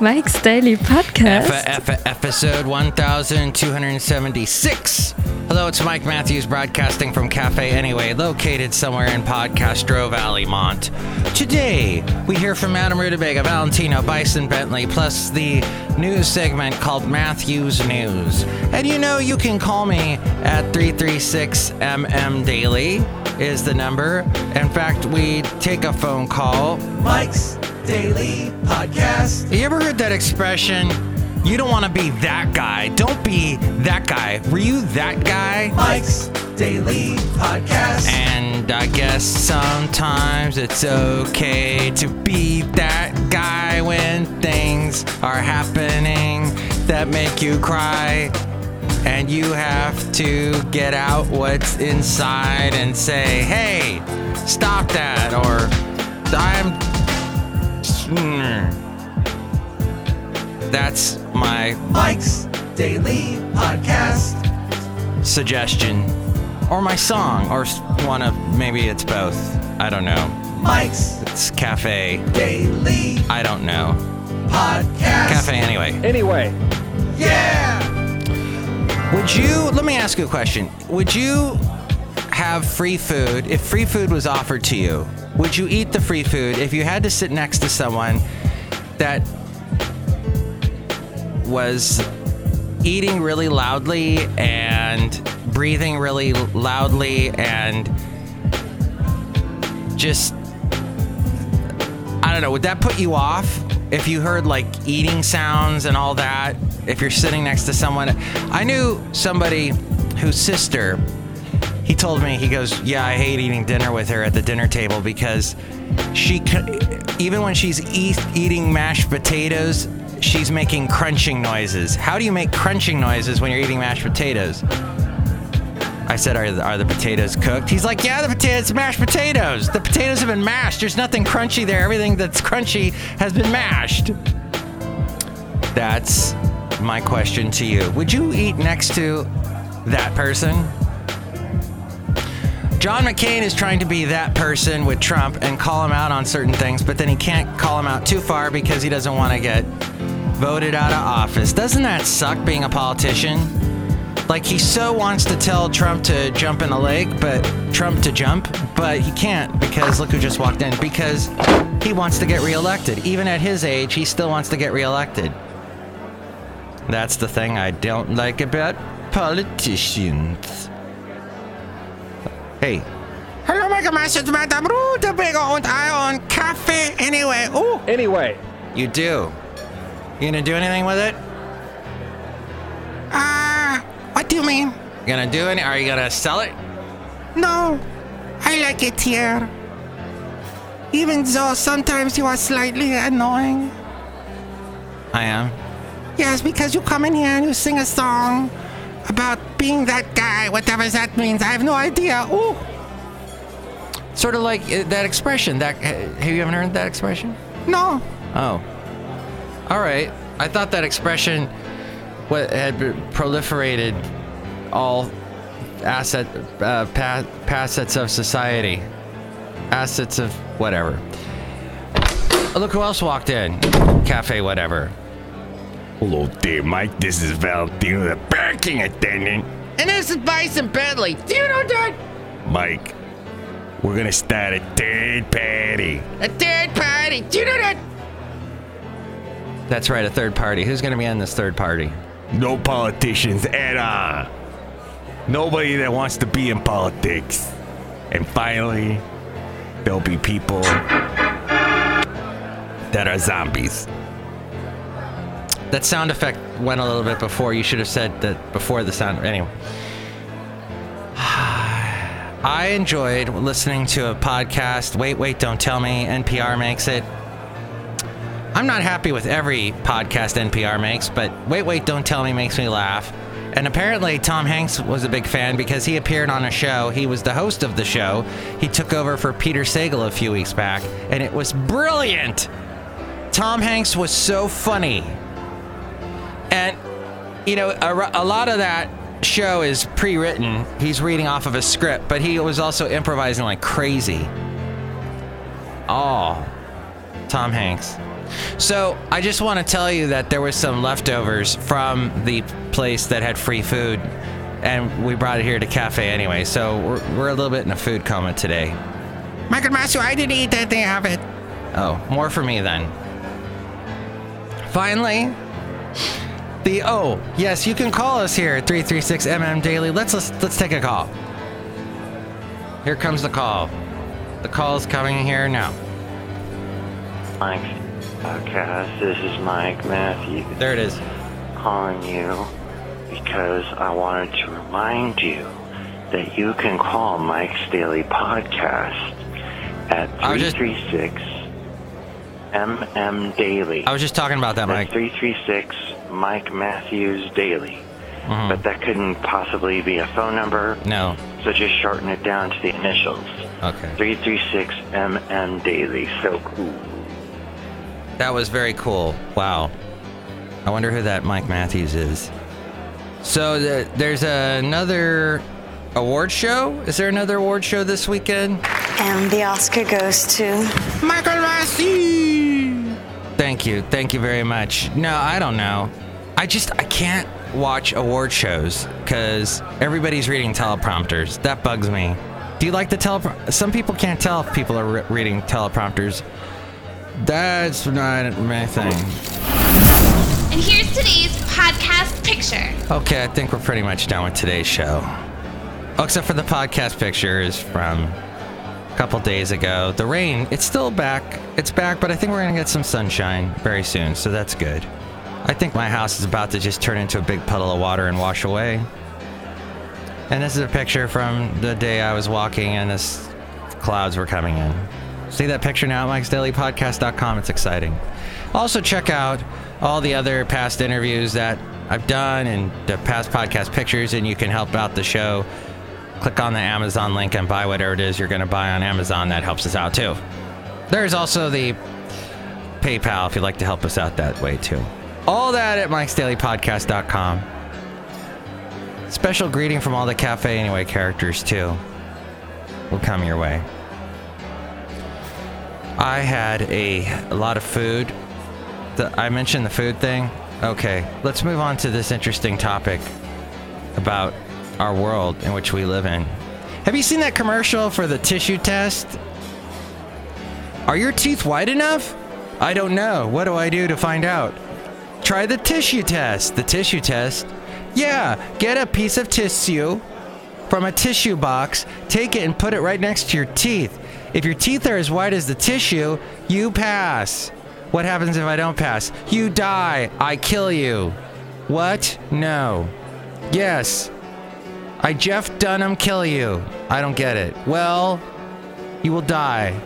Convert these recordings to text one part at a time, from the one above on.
Mike's Daily Podcast. F- F- episode 1276. Hello, it's Mike Matthews broadcasting from Cafe Anyway, located somewhere in Podcastro Valley, Mont. Today, we hear from Madame Rutabaga, Valentino, Bison Bentley, plus the news segment called Matthews News. And you know, you can call me at 336MM Daily is the number. In fact, we take a phone call. Mike's Daily Podcast. You ever heard that expression? You don't want to be that guy. Don't be that guy. Were you that guy? Mike's Daily Podcast. And I guess sometimes it's okay to be that guy when things are happening that make you cry. And you have to get out what's inside and say, hey, stop that. Or I'm. Hmm. That's my Mike's Daily Podcast. suggestion. Or my song. Or one of. Maybe it's both. I don't know. Mike's It's cafe. Daily I don't know. Podcast. Cafe anyway. Anyway, Yeah. Would you, let me ask you a question. Would you have free food if free food was offered to you? Would you eat the free food if you had to sit next to someone that was eating really loudly and breathing really loudly and just I don't know, would that put you off if you heard like eating sounds and all that? If you're sitting next to someone, I knew somebody whose sister, he told me, he goes, Yeah, I hate eating dinner with her at the dinner table because she, even when she's eat, eating mashed potatoes, she's making crunching noises. How do you make crunching noises when you're eating mashed potatoes? I said, are the, are the potatoes cooked? He's like, yeah, the potatoes, mashed potatoes. The potatoes have been mashed. There's nothing crunchy there. Everything that's crunchy has been mashed. That's my question to you. Would you eat next to that person? John McCain is trying to be that person with Trump and call him out on certain things, but then he can't call him out too far because he doesn't want to get voted out of office. Doesn't that suck being a politician? Like he so wants to tell Trump to jump in a lake, but Trump to jump, but he can't because look who just walked in. Because he wants to get reelected. Even at his age, he still wants to get reelected. That's the thing I don't like about politicians. Hey. Hello, Mega Masters, Madame Rutabaga und I on Cafe Anyway. Ooh. anyway, You do. You gonna do anything with it? Ah, what do you mean? You gonna do any? Are you gonna sell it? No, I like it here. Even though sometimes you are slightly annoying. I am. Yes, because you come in here and you sing a song about being that guy, whatever that means. I have no idea. Ooh. Sort of like uh, that expression. That have you ever heard that expression? No. Oh. All right. I thought that expression what had proliferated all asset uh, pa- assets of society, assets of whatever. Look who else walked in. Cafe, whatever. Hello there, Mike. This is Valentino, the parking attendant. And this is Bison Bentley. Do you know that? Mike, we're gonna start a third party. A third party. Do you know that? That's right, a third party. Who's going to be in this third party? No politicians at all. Nobody that wants to be in politics. And finally, there'll be people that are zombies. That sound effect went a little bit before. You should have said that before the sound. Anyway. I enjoyed listening to a podcast. Wait, wait, don't tell me. NPR makes it. I'm not happy with every podcast NPR makes, but Wait, Wait, Don't Tell Me makes me laugh. And apparently, Tom Hanks was a big fan because he appeared on a show. He was the host of the show. He took over for Peter Sagal a few weeks back, and it was brilliant. Tom Hanks was so funny. And, you know, a, a lot of that show is pre written. He's reading off of a script, but he was also improvising like crazy. Oh, Tom Hanks. So I just want to tell you that there was some leftovers from the place that had free food, and we brought it here to cafe anyway. So we're, we're a little bit in a food coma today. Michael Matthew, I didn't eat that They have it. Oh, more for me then. Finally, the oh yes, you can call us here at 336 MM Daily. Let's let's, let's take a call. Here comes the call. The call is coming here now. Mike's podcast. This is Mike Matthews There it is. calling you because I wanted to remind you that you can call Mike's Daily Podcast at I was just- 336 MM Daily. I was just talking about that, Mike. 336 Mike Matthews Daily. Mhm. But that couldn't possibly be a phone number, No. so just shorten it down to the initials. Okay. 336 MM Daily. So cool. That was very cool. Wow. I wonder who that Mike Matthews is. So the, there's another award show. Is there another award show this weekend? And the Oscar goes to. Michael Matthew. Thank you. Thank you very much. No, I don't know. I just I can't watch award shows because everybody's reading teleprompters. That bugs me. Do you like the teleprom? Some people can't tell if people are re- reading teleprompters. That's not my thing. And here's today's podcast picture. Okay, I think we're pretty much done with today's show. Oh, except for the podcast pictures from couple days ago. The rain, it's still back. It's back, but I think we're going to get some sunshine very soon, so that's good. I think my house is about to just turn into a big puddle of water and wash away. And this is a picture from the day I was walking and this clouds were coming in. See that picture now at mikesdailypodcast.com. It's exciting. Also, check out all the other past interviews that I've done and the past podcast pictures, and you can help out the show. Click on the Amazon link and buy whatever it is you're going to buy on Amazon. That helps us out too. There's also the PayPal if you'd like to help us out that way too. All that at mikesdailypodcast.com. Special greeting from all the Cafe Anyway characters too. Will come your way. I had a, a lot of food. The, I mentioned the food thing. Okay, let's move on to this interesting topic about our world in which we live in. Have you seen that commercial for the tissue test? Are your teeth white enough? I don't know. What do I do to find out? Try the tissue test. The tissue test? Yeah, get a piece of tissue from a tissue box, take it and put it right next to your teeth. If your teeth are as white as the tissue, you pass. What happens if I don't pass? You die. I kill you. What? No. Yes. I Jeff Dunham kill you. I don't get it. Well, you will die.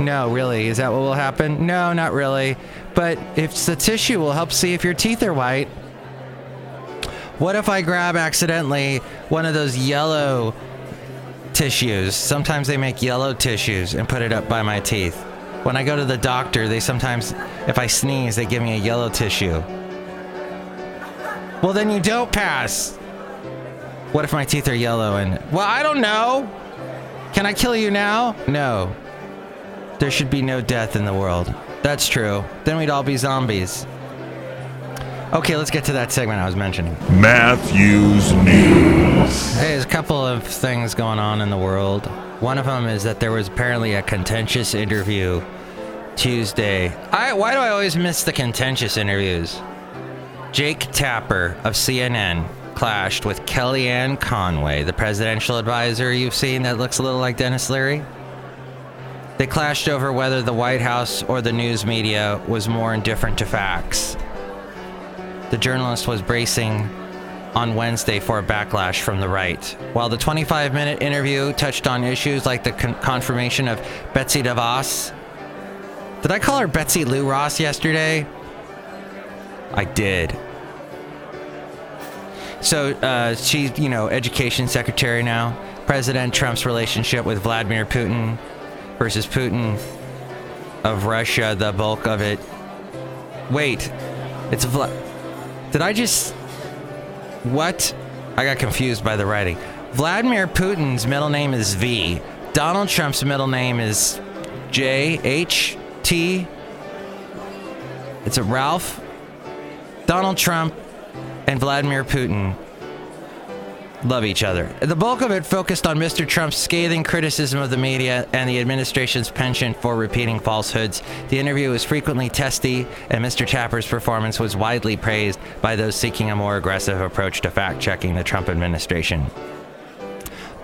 No, really. Is that what will happen? No, not really. But if the tissue will help see if your teeth are white. What if I grab accidentally one of those yellow tissues? Sometimes they make yellow tissues and put it up by my teeth. When I go to the doctor, they sometimes, if I sneeze, they give me a yellow tissue. Well, then you don't pass. What if my teeth are yellow and. Well, I don't know. Can I kill you now? No. There should be no death in the world. That's true. Then we'd all be zombies. Okay, let's get to that segment I was mentioning. Matthews News. Hey, there's a couple of things going on in the world. One of them is that there was apparently a contentious interview Tuesday. I why do I always miss the contentious interviews? Jake Tapper of CNN clashed with Kellyanne Conway, the presidential advisor you've seen that looks a little like Denis Leary. They clashed over whether the White House or the news media was more indifferent to facts. The journalist was bracing on Wednesday for a backlash from the right. While the 25 minute interview touched on issues like the con- confirmation of Betsy DeVos. Did I call her Betsy Lou Ross yesterday? I did. So uh, she's, you know, education secretary now. President Trump's relationship with Vladimir Putin versus Putin of Russia, the bulk of it. Wait, it's Vla- Did I just what? I got confused by the writing. Vladimir Putin's middle name is V. Donald Trump's middle name is J H T. It's a Ralph, Donald Trump, and Vladimir Putin love each other. The bulk of it focused on Mr. Trump's scathing criticism of the media and the administration's penchant for repeating falsehoods. The interview was frequently testy, and Mr. Tapper's performance was widely praised by those seeking a more aggressive approach to fact checking the Trump administration.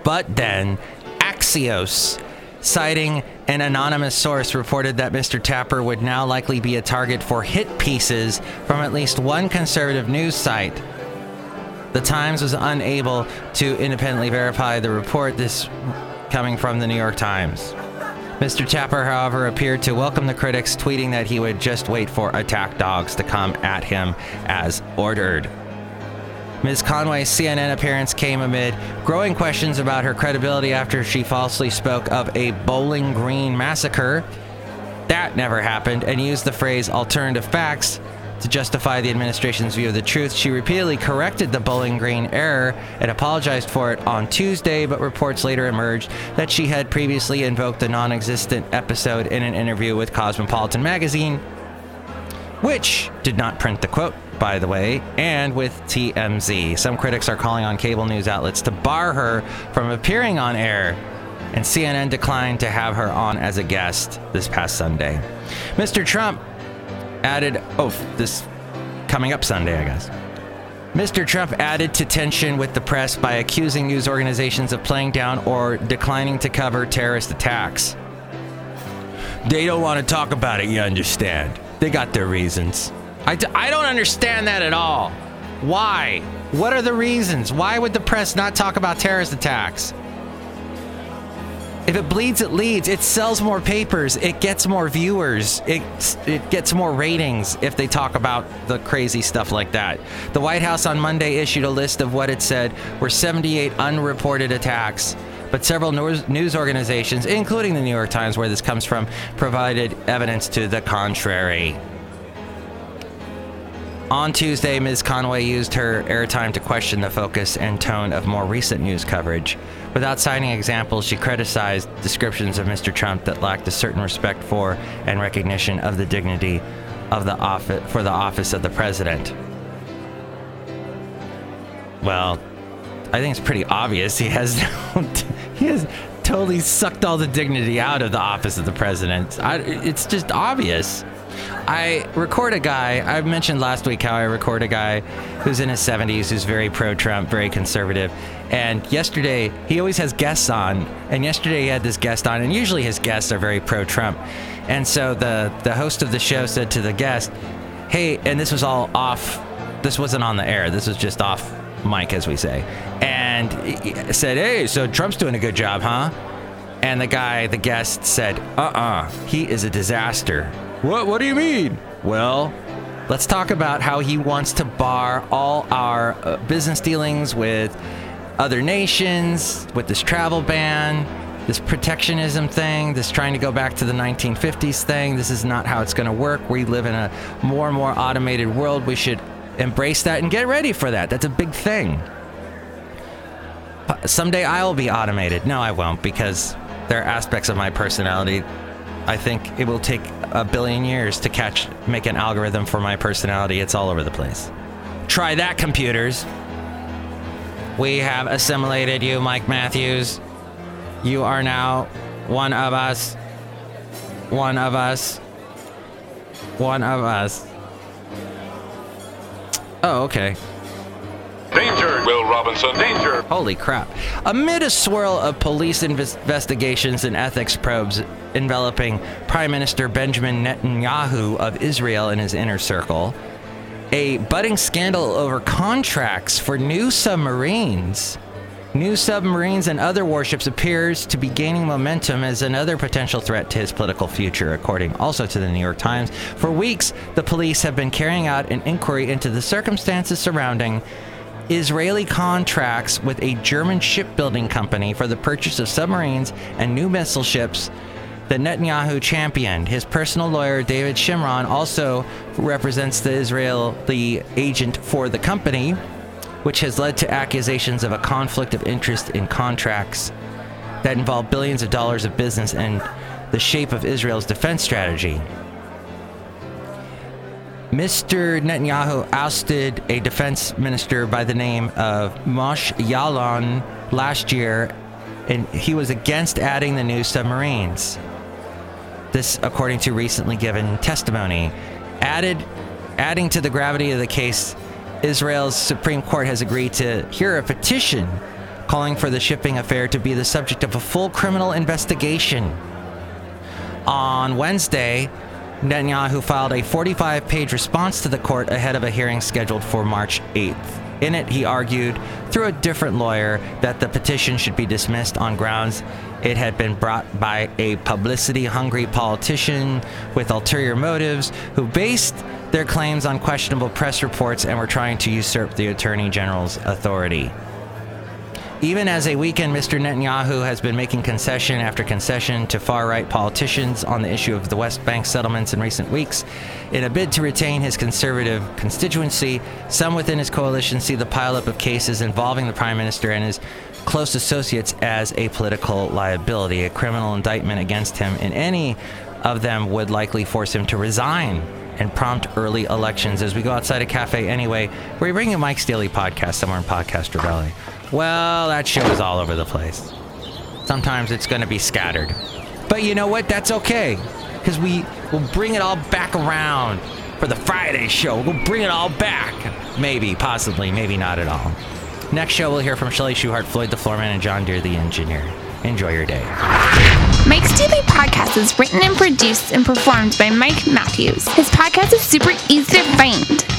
But then, Axios, citing an anonymous source, reported that Mr. Tapper would now likely be a target for hit pieces from at least one conservative news site. The Times was unable to independently verify the report, this coming from the New York Times. Mr. Tapper, however, appeared to welcome the critics, tweeting that he would just wait for attack dogs to come at him as ordered. Ms. Conway's CNN appearance came amid growing questions about her credibility after she falsely spoke of a Bowling Green massacre. That never happened, and used the phrase alternative facts to justify the administration's view of the truth, she repeatedly corrected the Bowling Green error and apologized for it on Tuesday, but reports later emerged that she had previously invoked the non existent episode in an interview with Cosmopolitan magazine, which did not print the quote, by the way, and with TMZ. Some critics are calling on cable news outlets to bar her from appearing on air and CNN declined to have her on as a guest this past Sunday. Mr. Trump added, oh, this coming up Sunday, I guess. Mr. Trump added to tension with the press by accusing news organizations of playing down or declining to cover terrorist attacks. They don't want to talk about it, you understand. They got their reasons. I d- I don't understand that at all. Why? What are the reasons? Why would the press not talk about terrorist attacks? If it bleeds, it leads. It sells more papers. It gets more viewers. It it gets more ratings if they talk about the crazy stuff like that. The White House on Monday issued a list of what it said were 78 unreported attacks. But several news organizations, including the New York Times, where this comes from, provided evidence to the contrary. On Tuesday, Ms. Conway used her airtime to question the focus and tone of more recent news coverage. Without citing examples, she criticized descriptions of Mr. Trump that lacked a certain respect for and recognition of the dignity of the office for the office of the president. Well, I think it's pretty obvious he has he has totally sucked all the dignity out of the office of the president. I, it's just obvious. I record a guy. I mentioned last week how I record a guy who's in his 70s, who's very pro Trump, very conservative. And yesterday, he always has guests on. And yesterday, he had this guest on. And usually, his guests are very pro Trump. And so the, the host of the show said to the guest, Hey, and this was all off. This wasn't on the air. This was just off mic, as we say. And said, Hey, so Trump's doing a good job, huh? And the guy, the guest said, Uh uh-uh, uh, he is a disaster. What? What do you mean? Well, let's talk about how he wants to bar all our uh, business dealings with other nations, with this travel ban, this protectionism thing, this trying to go back to the 1950s thing. This is not how it's going to work. We live in a more and more automated world. We should embrace that and get ready for that. That's a big thing. Someday I'll be automated. No, I won't because there are aspects of my personality I think it will take a billion years to catch, make an algorithm for my personality. It's all over the place. Try that, computers. We have assimilated you, Mike Matthews. You are now one of us. One of us. One of us. Oh, okay. Danger, Will Robinson. Danger. Holy crap. Amid a swirl of police investigations and ethics probes enveloping Prime Minister Benjamin Netanyahu of Israel and his inner circle, a budding scandal over contracts for new submarines. New submarines and other warships appears to be gaining momentum as another potential threat to his political future, according also to the New York Times. For weeks, the police have been carrying out an inquiry into the circumstances surrounding Israeli contracts with a German shipbuilding company for the purchase of submarines and new missile ships that Netanyahu championed. His personal lawyer, David Shimron, also represents the Israeli agent for the company, which has led to accusations of a conflict of interest in contracts that involve billions of dollars of business and the shape of Israel's defense strategy. Mr. Netanyahu ousted a defense minister by the name of Moshe Yaalon last year, and he was against adding the new submarines. This, according to recently given testimony, added adding to the gravity of the case. Israel's Supreme Court has agreed to hear a petition calling for the shipping affair to be the subject of a full criminal investigation. On Wednesday, Netanyahu filed a 45 page response to the court ahead of a hearing scheduled for March 8th. In it, he argued, through a different lawyer, that the petition should be dismissed on grounds it had been brought by a publicity hungry politician with ulterior motives who based their claims on questionable press reports and were trying to usurp the Attorney General's authority. Even as a weekend, Mr. Netanyahu has been making concession after concession to far right politicians on the issue of the West Bank settlements in recent weeks. In a bid to retain his conservative constituency, some within his coalition see the pileup of cases involving the prime minister and his close associates as a political liability. A criminal indictment against him in any of them would likely force him to resign and prompt early elections. As we go outside a cafe anyway, we're bringing Mike's Daily podcast somewhere in Podcaster Valley. Well, that show is all over the place. Sometimes it's going to be scattered. But you know what? That's okay. Because we will bring it all back around for the Friday show. We'll bring it all back. Maybe, possibly, maybe not at all. Next show, we'll hear from Shelley Shuhart, Floyd the Floorman, and John Deere the Engineer. Enjoy your day. Mike's Daily Podcast is written and produced and performed by Mike Matthews. His podcast is super easy to find.